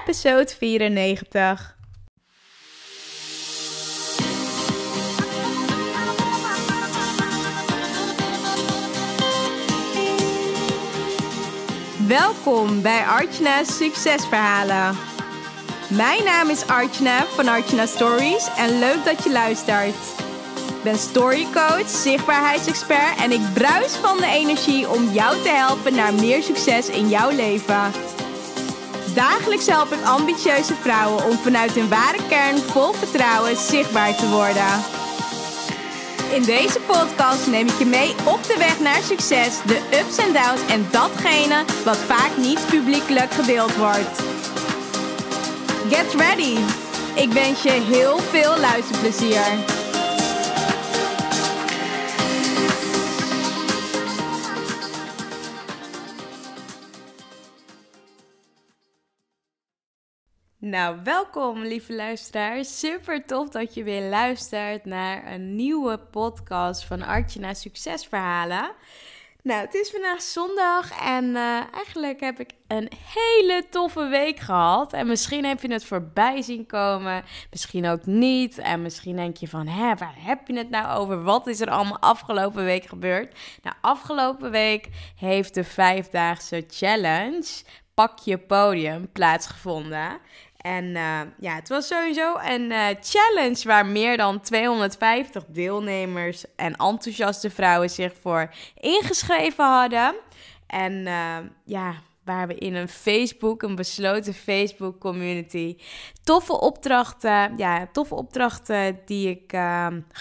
episode 94. Welkom bij Archna's Succesverhalen. Mijn naam is Archna van Archna Stories en leuk dat je luistert. Ik ben storycoach, zichtbaarheidsexpert en ik bruis van de energie om jou te helpen naar meer succes in jouw leven. Dagelijks help ik ambitieuze vrouwen om vanuit hun ware kern vol vertrouwen zichtbaar te worden. In deze podcast neem ik je mee op de weg naar succes, de ups en downs en datgene wat vaak niet publiekelijk gedeeld wordt. Get ready! Ik wens je heel veel luisterplezier. Nou, welkom lieve luisteraars. Super tof dat je weer luistert naar een nieuwe podcast van Artje naar Succesverhalen. Nou, het is vandaag zondag en eh, eigenlijk heb ik een hele toffe week gehad. En misschien heb je het voorbij zien komen, misschien ook niet. En misschien denk je van, hè, waar heb je het nou over? Wat is er allemaal afgelopen week gebeurd? Nou, afgelopen week heeft de vijfdaagse challenge Pak je podium plaatsgevonden. En uh, ja, het was sowieso een uh, challenge waar meer dan 250 deelnemers en enthousiaste vrouwen zich voor ingeschreven hadden. En uh, ja, waar we in een Facebook, een besloten Facebook community, toffe opdrachten, ja, toffe opdrachten die ik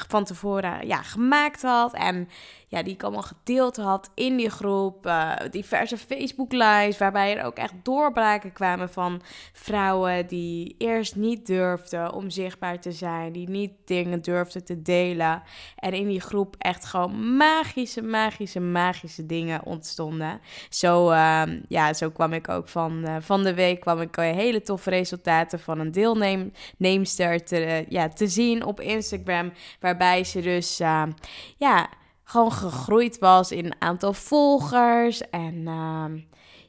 van tevoren ja, gemaakt had. En ja, die ik allemaal gedeeld had in die groep. Uh, diverse Facebook lives, waarbij er ook echt doorbraken kwamen van vrouwen die eerst niet durfden om zichtbaar te zijn, die niet dingen durfden te delen. En in die groep echt gewoon magische, magische, magische dingen ontstonden. Zo, uh, ja, zo kwam ik ook van, uh, van de week kwam ik hele toffe resultaten van een deelnemster te, ja, te zien op Instagram, waarbij ze dus ja gewoon gegroeid was in aantal volgers. En uh,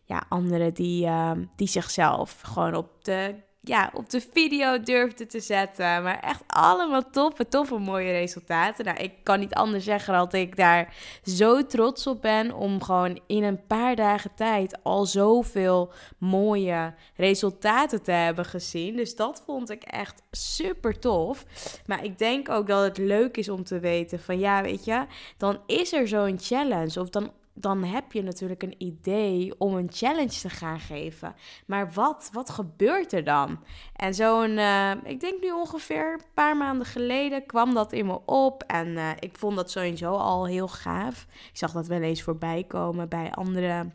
ja, anderen die, uh, die zichzelf gewoon op de ja, op de video durfde te zetten. Maar echt allemaal toffe, toffe mooie resultaten. Nou, ik kan niet anders zeggen dat ik daar zo trots op ben om gewoon in een paar dagen tijd al zoveel mooie resultaten te hebben gezien. Dus dat vond ik echt super tof. Maar ik denk ook dat het leuk is om te weten van ja, weet je, dan is er zo'n challenge of dan dan heb je natuurlijk een idee om een challenge te gaan geven. Maar wat, wat gebeurt er dan? En zo'n, uh, ik denk nu ongeveer een paar maanden geleden kwam dat in me op. En uh, ik vond dat sowieso al heel gaaf. Ik zag dat wel eens voorbij komen bij andere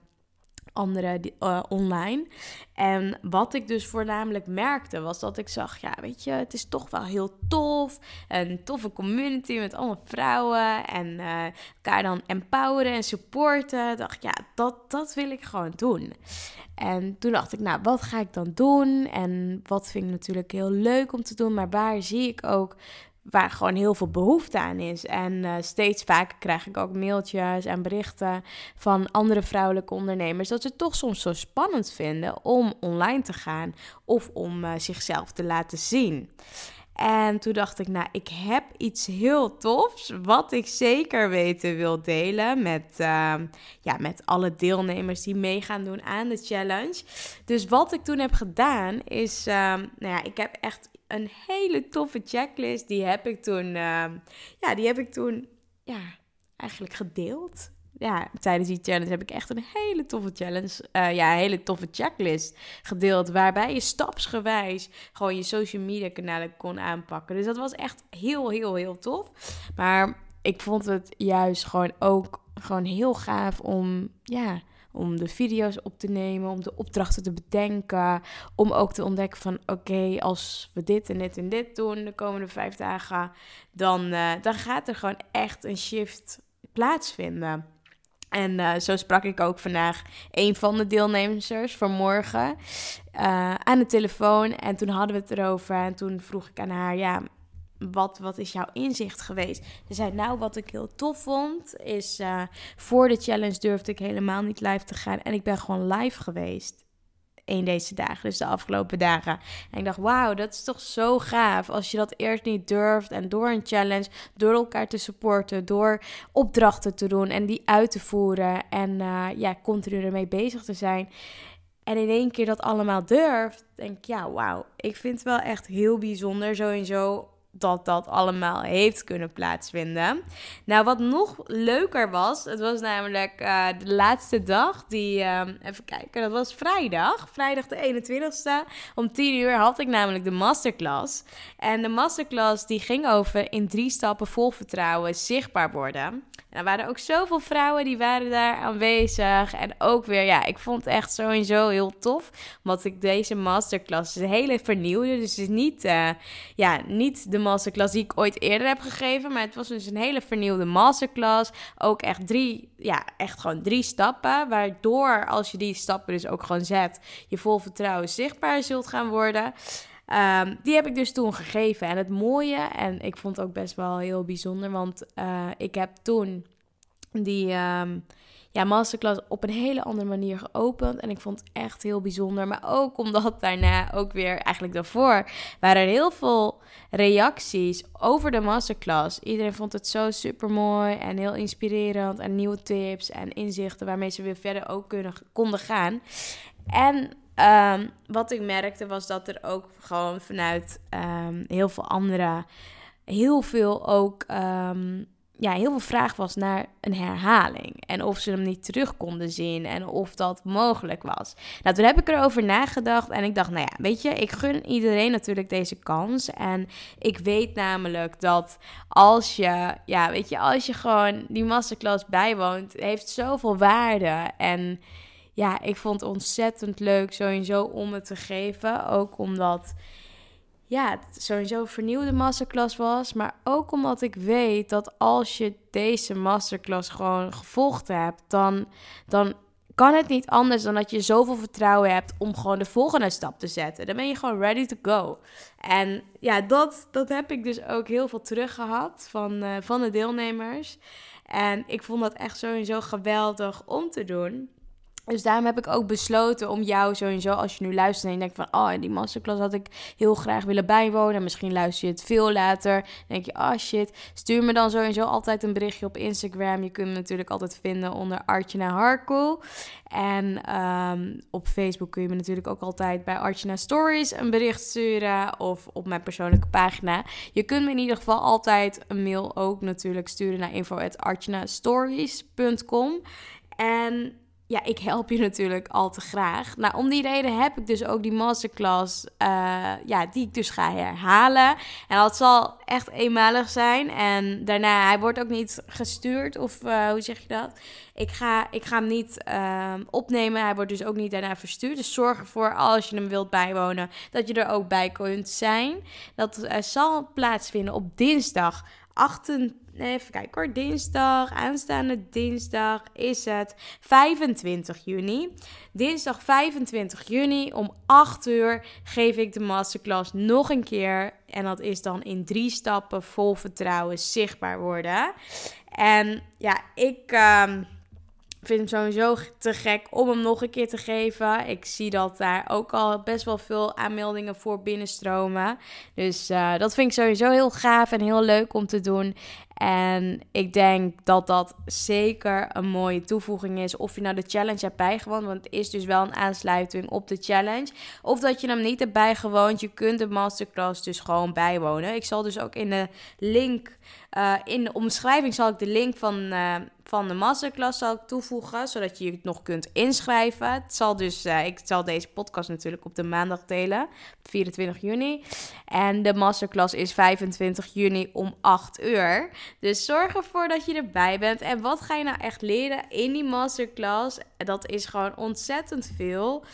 andere uh, online. En wat ik dus voornamelijk merkte, was dat ik zag, ja, weet je, het is toch wel heel tof. Een toffe community met allemaal vrouwen. En uh, elkaar dan empoweren en supporten. Dacht, ja, dat, dat wil ik gewoon doen. En toen dacht ik, nou, wat ga ik dan doen? En wat vind ik natuurlijk heel leuk om te doen, maar waar zie ik ook waar gewoon heel veel behoefte aan is. En uh, steeds vaker krijg ik ook mailtjes en berichten van andere vrouwelijke ondernemers dat ze het toch soms zo spannend vinden om online te gaan of om uh, zichzelf te laten zien. En toen dacht ik, nou, ik heb iets heel tofs, wat ik zeker weten wil delen met, uh, ja, met alle deelnemers die mee gaan doen aan de challenge. Dus wat ik toen heb gedaan is, uh, nou ja, ik heb echt een hele toffe checklist. Die heb ik toen, uh, ja, die heb ik toen, ja, eigenlijk gedeeld ja, tijdens die challenge heb ik echt een hele toffe challenge, uh, ja, een hele toffe checklist gedeeld. Waarbij je stapsgewijs gewoon je social media kanalen kon aanpakken. Dus dat was echt heel, heel, heel tof. Maar ik vond het juist gewoon ook gewoon heel gaaf om, ja, om de video's op te nemen, om de opdrachten te bedenken, om ook te ontdekken van oké, als we dit en dit en dit doen de komende vijf dagen, dan, uh, dan gaat er gewoon echt een shift plaatsvinden. En uh, zo sprak ik ook vandaag een van de deelnemers vanmorgen uh, aan de telefoon. En toen hadden we het erover. En toen vroeg ik aan haar: Ja, wat, wat is jouw inzicht geweest? Ze zei: Nou, wat ik heel tof vond, is uh, voor de challenge durfde ik helemaal niet live te gaan. En ik ben gewoon live geweest. Één deze dagen, dus de afgelopen dagen. En ik dacht, wauw, dat is toch zo gaaf als je dat eerst niet durft. En door een challenge, door elkaar te supporten, door opdrachten te doen en die uit te voeren. En uh, ja, continu ermee bezig te zijn. En in één keer dat allemaal durft, denk ik, ja, wauw. Ik vind het wel echt heel bijzonder sowieso dat dat allemaal heeft kunnen plaatsvinden. Nou, wat nog leuker was, het was namelijk uh, de laatste dag, die, uh, even kijken, dat was vrijdag, vrijdag de 21ste. Om 10 uur had ik namelijk de masterclass. En de masterclass die ging over in drie stappen vol vertrouwen zichtbaar worden. En er waren ook zoveel vrouwen die waren daar aanwezig. En ook weer, ja, ik vond het echt sowieso heel tof. Omdat ik deze masterclass, is een hele vernieuwde. Dus het is niet, uh, ja, niet de masterclass die ik ooit eerder heb gegeven. Maar het was dus een hele vernieuwde masterclass. Ook echt drie, ja, echt gewoon drie stappen. Waardoor, als je die stappen dus ook gewoon zet, je vol vertrouwen zichtbaar zult gaan worden. Um, die heb ik dus toen gegeven. En het mooie, en ik vond het ook best wel heel bijzonder, want uh, ik heb toen die um, ja, masterclass op een hele andere manier geopend. En ik vond het echt heel bijzonder. Maar ook omdat daarna, ook weer eigenlijk daarvoor, waren er heel veel reacties over de masterclass. Iedereen vond het zo super mooi en heel inspirerend. En nieuwe tips en inzichten waarmee ze weer verder ook konden gaan. En Um, wat ik merkte was dat er ook gewoon vanuit um, heel veel andere, heel veel ook, um, ja, heel veel vraag was naar een herhaling. En of ze hem niet terug konden zien en of dat mogelijk was. Nou, toen heb ik erover nagedacht en ik dacht, nou ja, weet je, ik gun iedereen natuurlijk deze kans. En ik weet namelijk dat als je, ja, weet je, als je gewoon die masterclass bijwoont, heeft zoveel waarde en ja, ik vond het ontzettend leuk sowieso om het te geven. Ook omdat ja, het sowieso een vernieuwde masterclass was. Maar ook omdat ik weet dat als je deze masterclass gewoon gevolgd hebt, dan, dan kan het niet anders dan dat je zoveel vertrouwen hebt om gewoon de volgende stap te zetten. Dan ben je gewoon ready to go. En ja, dat, dat heb ik dus ook heel veel teruggehad van, uh, van de deelnemers. En ik vond dat echt sowieso geweldig om te doen. Dus daarom heb ik ook besloten om jou sowieso, als je nu luistert en je denkt van, oh, die masterclass had ik heel graag willen bijwonen. Misschien luister je het veel later. Denk je, oh shit, stuur me dan sowieso altijd een berichtje op Instagram. Je kunt me natuurlijk altijd vinden onder Artjana Harkoel. En um, op Facebook kun je me natuurlijk ook altijd bij Artjana Stories een bericht sturen. Of op mijn persoonlijke pagina. Je kunt me in ieder geval altijd een mail ook natuurlijk sturen naar info.artjanastories.com. En ja, ik help je natuurlijk al te graag. Nou, om die reden heb ik dus ook die masterclass, uh, ja, die ik dus ga herhalen. En dat zal echt eenmalig zijn. En daarna, hij wordt ook niet gestuurd, of uh, hoe zeg je dat? Ik ga, ik ga hem niet uh, opnemen. Hij wordt dus ook niet daarna verstuurd. Dus zorg ervoor, als je hem wilt bijwonen, dat je er ook bij kunt zijn. Dat uh, zal plaatsvinden op dinsdag 28 even kijken hoor, dinsdag, aanstaande dinsdag is het 25 juni. Dinsdag 25 juni om 8 uur geef ik de masterclass nog een keer. En dat is dan in drie stappen vol vertrouwen zichtbaar worden. En ja, ik... Uh, vind hem sowieso te gek om hem nog een keer te geven. Ik zie dat daar ook al best wel veel aanmeldingen voor binnenstromen. Dus uh, dat vind ik sowieso heel gaaf en heel leuk om te doen. En ik denk dat dat zeker een mooie toevoeging is. Of je nou de challenge hebt bijgewoond. Want het is dus wel een aansluiting op de challenge. Of dat je hem niet hebt bijgewoond. Je kunt de masterclass dus gewoon bijwonen. Ik zal dus ook in de link. Uh, in de omschrijving zal ik de link van, uh, van de masterclass zal ik toevoegen. Zodat je je nog kunt inschrijven. Het zal dus. Uh, ik zal deze podcast natuurlijk op de maandag delen. 24 juni. En de masterclass is 25 juni om 8 uur. Dus zorg ervoor dat je erbij bent. En wat ga je nou echt leren in die masterclass? Dat is gewoon ontzettend veel.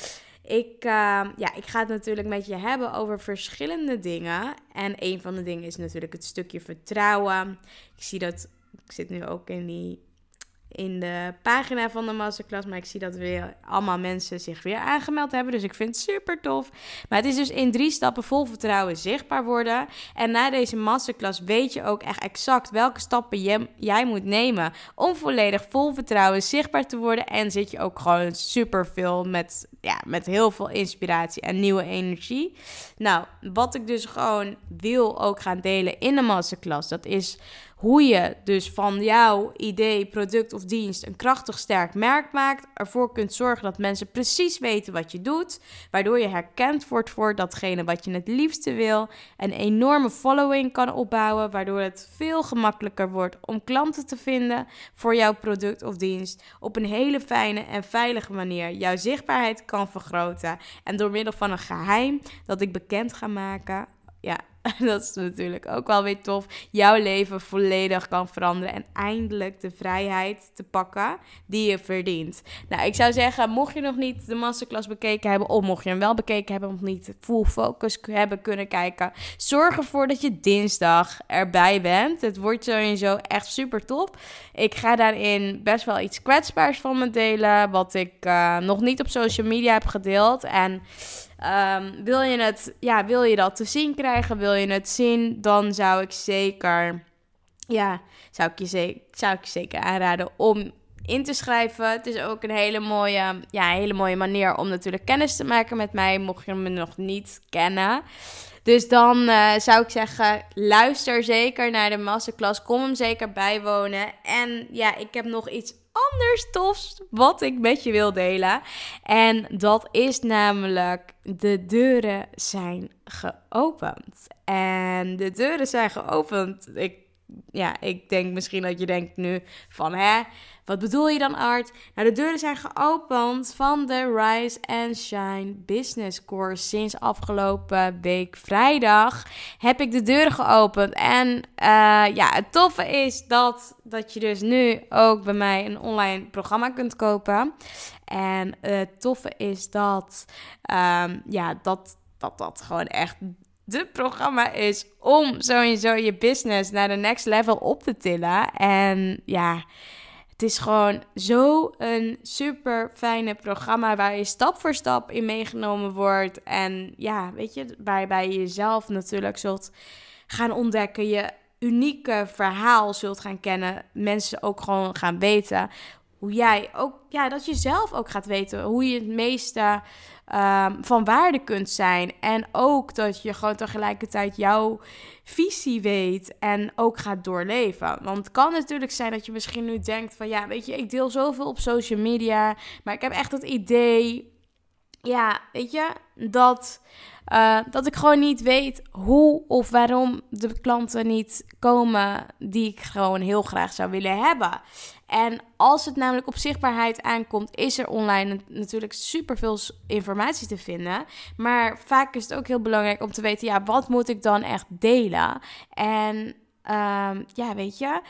Ik, uh, ja, ik ga het natuurlijk met je hebben over verschillende dingen. En een van de dingen is natuurlijk het stukje vertrouwen. Ik zie dat, ik zit nu ook in die in de pagina van de masterclass. Maar ik zie dat weer allemaal mensen zich weer aangemeld hebben. Dus ik vind het super tof. Maar het is dus in drie stappen vol vertrouwen zichtbaar worden. En na deze masterclass weet je ook echt exact welke stappen jij moet nemen om volledig vol vertrouwen zichtbaar te worden. En zit je ook gewoon super veel met, ja, met heel veel inspiratie en nieuwe energie. Nou, wat ik dus gewoon wil ook gaan delen in de masterclass, dat is hoe je dus van jouw idee, product of dienst een krachtig sterk merk maakt. Ervoor kunt zorgen dat mensen precies weten wat je doet. Waardoor je herkend wordt voor datgene wat je het liefste wil. Een enorme following kan opbouwen. Waardoor het veel gemakkelijker wordt om klanten te vinden voor jouw product of dienst. Op een hele fijne en veilige manier jouw zichtbaarheid kan vergroten. En door middel van een geheim dat ik bekend ga maken. Ja, dat is natuurlijk ook wel weer tof. Jouw leven volledig kan veranderen en eindelijk de vrijheid te pakken die je verdient. Nou, ik zou zeggen, mocht je nog niet de masterclass bekeken hebben, of mocht je hem wel bekeken hebben, of niet full focus hebben kunnen kijken, zorg ervoor dat je dinsdag erbij bent. Het wordt sowieso echt super top. Ik ga daarin best wel iets kwetsbaars van me delen, wat ik uh, nog niet op social media heb gedeeld. En Um, wil, je het, ja, wil je dat te zien krijgen, wil je het zien, dan zou ik zeker, ja, zou ik je, zeker, zou ik je zeker aanraden om in te schrijven. Het is ook een hele mooie, ja, hele mooie manier om natuurlijk kennis te maken met mij, mocht je me nog niet kennen. Dus dan uh, zou ik zeggen, luister zeker naar de masterclass. Kom hem zeker bijwonen. En ja, ik heb nog iets anders tofs wat ik met je wil delen. En dat is namelijk de deuren zijn geopend. En de deuren zijn geopend. Ik, ja, ik denk misschien dat je denkt nu van hè wat bedoel je dan, Art? Nou, de deuren zijn geopend van de Rise and Shine Business Course. Sinds afgelopen week vrijdag heb ik de deuren geopend. En uh, ja, het toffe is dat, dat je dus nu ook bij mij een online programma kunt kopen. En het toffe is dat, um, ja, dat, dat dat gewoon echt de programma is om sowieso je business naar de next level op te tillen. En ja, het is gewoon zo een super fijne programma waar je stap voor stap in meegenomen wordt. En ja, weet je, waarbij je jezelf natuurlijk zult gaan ontdekken. Je unieke verhaal zult gaan kennen. Mensen ook gewoon gaan weten hoe jij ook, ja, dat je zelf ook gaat weten hoe je het meeste um, van waarde kunt zijn. En ook dat je gewoon tegelijkertijd jouw visie weet en ook gaat doorleven. Want het kan natuurlijk zijn dat je misschien nu denkt van ja, weet je, ik deel zoveel op social media, maar ik heb echt het idee, ja, weet je, dat uh, dat ik gewoon niet weet hoe of waarom de klanten niet komen die ik gewoon heel graag zou willen hebben. En als het namelijk op zichtbaarheid aankomt, is er online natuurlijk superveel informatie te vinden. Maar vaak is het ook heel belangrijk om te weten, ja, wat moet ik dan echt delen? En um, ja, weet je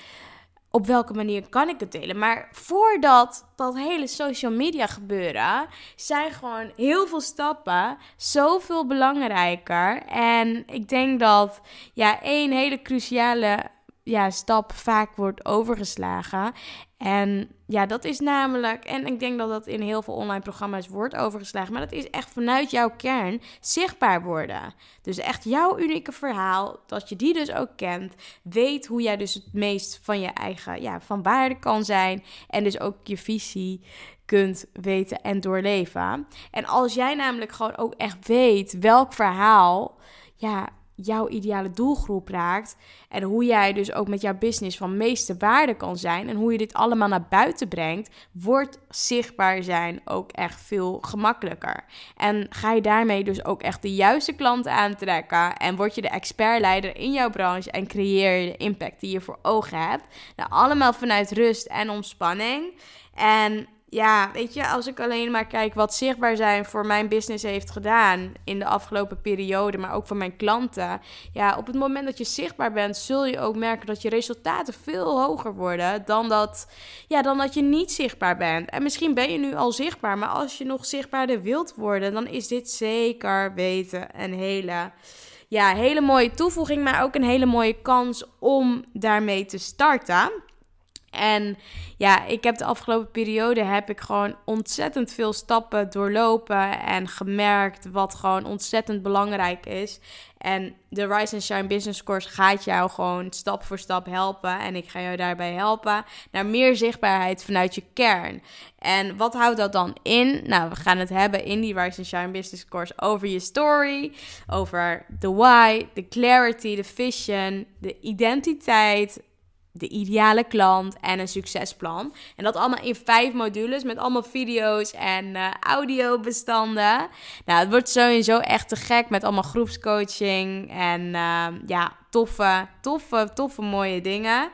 op welke manier kan ik het delen? Maar voordat dat hele social media gebeuren, zijn gewoon heel veel stappen zoveel belangrijker. En ik denk dat ja, één hele cruciale ja, stap vaak wordt overgeslagen. En ja, dat is namelijk, en ik denk dat dat in heel veel online programma's wordt overgeslagen, maar dat is echt vanuit jouw kern zichtbaar worden. Dus echt jouw unieke verhaal, dat je die dus ook kent, weet hoe jij dus het meest van je eigen, ja, van waarde kan zijn en dus ook je visie kunt weten en doorleven. En als jij namelijk gewoon ook echt weet welk verhaal, ja, jouw ideale doelgroep raakt. En hoe jij dus ook met jouw business van meeste waarde kan zijn. En hoe je dit allemaal naar buiten brengt, wordt zichtbaar zijn ook echt veel gemakkelijker. En ga je daarmee dus ook echt de juiste klanten aantrekken. En word je de expertleider in jouw branche en creëer je de impact die je voor ogen hebt. Nou, allemaal vanuit rust en ontspanning. En ja, weet je, als ik alleen maar kijk wat zichtbaar zijn voor mijn business heeft gedaan in de afgelopen periode, maar ook voor mijn klanten. Ja, op het moment dat je zichtbaar bent, zul je ook merken dat je resultaten veel hoger worden dan dat, ja, dan dat je niet zichtbaar bent. En misschien ben je nu al zichtbaar, maar als je nog zichtbaarder wilt worden, dan is dit zeker weten een hele ja, hele mooie toevoeging, maar ook een hele mooie kans om daarmee te starten. En ja, ik heb de afgelopen periode heb ik gewoon ontzettend veel stappen doorlopen en gemerkt wat gewoon ontzettend belangrijk is. En de Rise and Shine Business Course gaat jou gewoon stap voor stap helpen. En ik ga jou daarbij helpen naar meer zichtbaarheid vanuit je kern. En wat houdt dat dan in? Nou, we gaan het hebben in die Rise and Shine Business Course over je story, over de why, de clarity, de vision, de identiteit, de ideale klant en een succesplan. En dat allemaal in vijf modules met allemaal video's en uh, audiobestanden. Nou, het wordt sowieso echt te gek met allemaal groepscoaching en uh, ja, toffe, toffe, toffe mooie dingen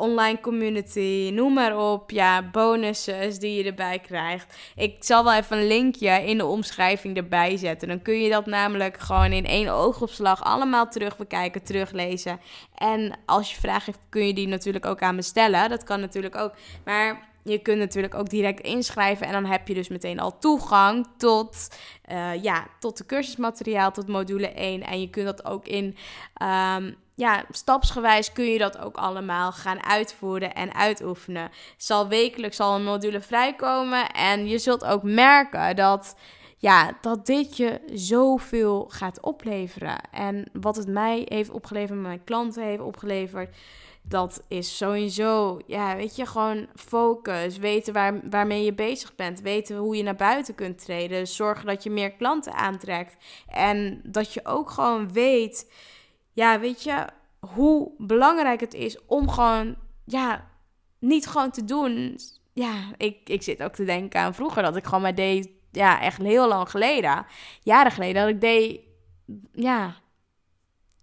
online community, noem maar op. Ja, bonussen die je erbij krijgt. Ik zal wel even een linkje in de omschrijving erbij zetten. Dan kun je dat namelijk gewoon in één oogopslag allemaal terug bekijken, teruglezen. En als je vragen hebt, kun je die natuurlijk ook aan me stellen. Dat kan natuurlijk ook. Maar je kunt natuurlijk ook direct inschrijven en dan heb je dus meteen al toegang tot, uh, ja, tot de cursusmateriaal, tot module 1. En je kunt dat ook in um, ja, stapsgewijs kun je dat ook allemaal gaan uitvoeren en uitoefenen. Zal wekelijks al een module vrijkomen en je zult ook merken dat, ja, dat dit je zoveel gaat opleveren. En wat het mij heeft opgeleverd, mijn klanten heeft opgeleverd, dat is sowieso, ja, weet je, gewoon focus. Weten waar, waarmee je bezig bent. Weten hoe je naar buiten kunt treden. Zorgen dat je meer klanten aantrekt. En dat je ook gewoon weet ja, weet je, hoe belangrijk het is om gewoon, ja, niet gewoon te doen. Ja, ik, ik zit ook te denken aan vroeger dat ik gewoon maar deed, ja, echt heel lang geleden, jaren geleden, dat ik deed, ja,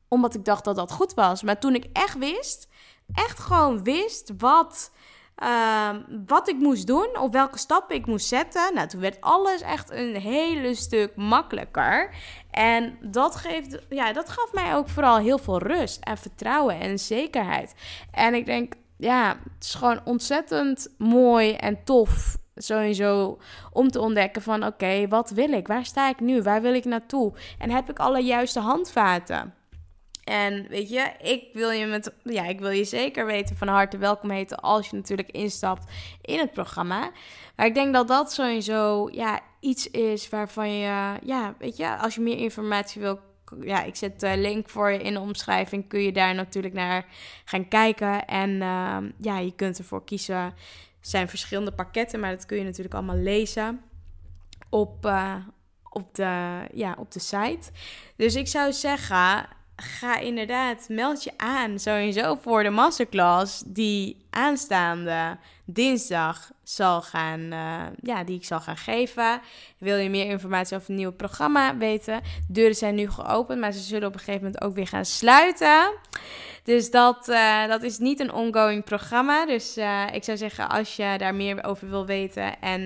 omdat ik dacht dat dat goed was. Maar toen ik echt wist, echt gewoon wist wat Ehm, wat ik moest doen, of welke stappen ik moest zetten. Nou, toen werd alles echt een hele stuk makkelijker. En dat, geeft, ja, dat gaf mij ook vooral heel veel rust en vertrouwen en zekerheid. En ik denk, ja, het is gewoon ontzettend mooi en tof sowieso om te ontdekken van oké, wat wil ik? Waar sta ik nu? Waar wil ik naartoe? En heb ik alle juiste handvaten? En weet je, ik wil je, met, ja, ik wil je zeker weten van harte welkom heten als je natuurlijk instapt in het programma. Maar ik denk dat dat sowieso ja, iets is waarvan je, ja, weet je, als je meer informatie wil ja, ik zet de link voor je in de omschrijving. Kun je daar natuurlijk naar gaan kijken. En uh, ja, je kunt ervoor kiezen. Er zijn verschillende pakketten, maar dat kun je natuurlijk allemaal lezen op, uh, op, de, ja, op de site. Dus ik zou zeggen, ga inderdaad, meld je aan sowieso voor de masterclass die aanstaande dinsdag zal gaan, uh, ja, die ik zal gaan geven. Wil je meer informatie over het nieuwe programma weten? Deuren zijn nu geopend, maar ze zullen op een gegeven moment ook weer gaan sluiten. Dus dat, uh, dat is niet een ongoing programma. Dus uh, ik zou zeggen, als je daar meer over wil weten en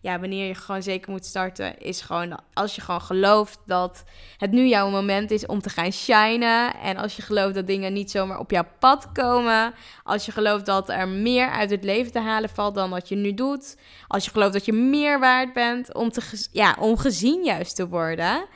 ja, wanneer je gewoon zeker moet starten, is gewoon als je gewoon gelooft dat het nu jouw moment is om te gaan shinen. En als je gelooft dat dingen niet zomaar op jouw pad komen. Als je gelooft dat er meer uit het leven te halen valt dan wat je nu doet. Als je gelooft dat je meer waard bent om, te, ja, om gezien juist te worden.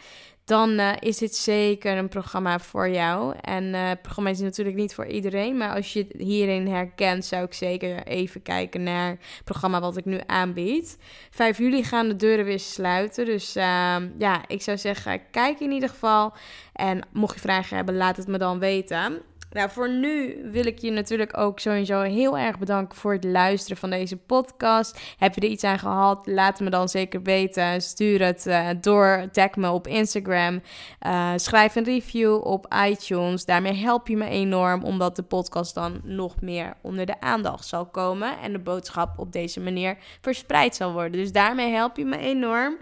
Dan uh, is dit zeker een programma voor jou. En uh, het programma is natuurlijk niet voor iedereen. Maar als je het hierin herkent, zou ik zeker even kijken naar het programma wat ik nu aanbied. 5 juli gaan de deuren weer sluiten. Dus uh, ja, ik zou zeggen, kijk in ieder geval. En mocht je vragen hebben, laat het me dan weten. Nou, voor nu wil ik je natuurlijk ook sowieso heel erg bedanken voor het luisteren van deze podcast. Heb je er iets aan gehad? Laat me dan zeker weten. Stuur het uh, door. Tag me op Instagram. Uh, schrijf een review op iTunes. Daarmee help je me enorm, omdat de podcast dan nog meer onder de aandacht zal komen. En de boodschap op deze manier verspreid zal worden. Dus daarmee help je me enorm.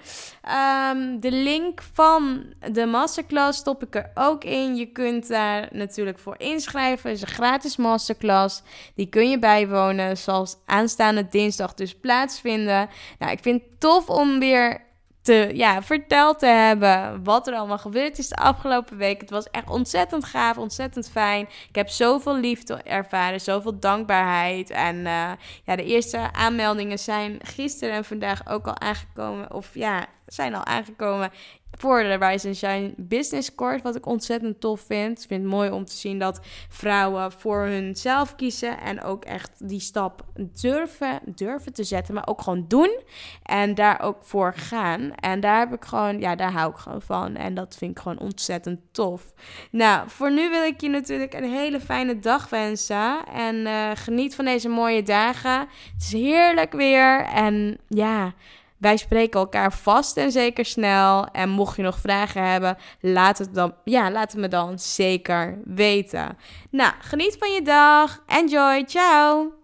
Um, de link van de masterclass stop ik er ook in. Je kunt daar natuurlijk voor inschrijven inschrijven. is een gratis masterclass. Die kun je bijwonen. Zoals aanstaande dinsdag dus plaatsvinden. Nou, ik vind het tof om weer te, ja, verteld te hebben wat er allemaal gebeurd is de afgelopen week. Het was echt ontzettend gaaf, ontzettend fijn. Ik heb zoveel liefde ervaren, zoveel dankbaarheid. En uh, ja, de eerste aanmeldingen zijn gisteren en vandaag ook al aangekomen. Of ja, zijn al aangekomen voor de Rise and Shine Business Court, wat ik ontzettend tof vind. Ik vind het mooi om te zien dat vrouwen voor hunzelf kiezen en ook echt die stap durven, durven te zetten, maar ook gewoon doen en daar ook voor gaan. En daar heb ik gewoon, ja, daar hou ik gewoon van en dat vind ik gewoon ontzettend tof. Nou, voor nu wil ik je natuurlijk een hele fijne dag wensen en uh, geniet van deze mooie dagen. Het is heerlijk weer en ja. Wij spreken elkaar vast en zeker snel. En mocht je nog vragen hebben, laat het, dan, ja, laat het me dan zeker weten. Nou, geniet van je dag. Enjoy. Ciao.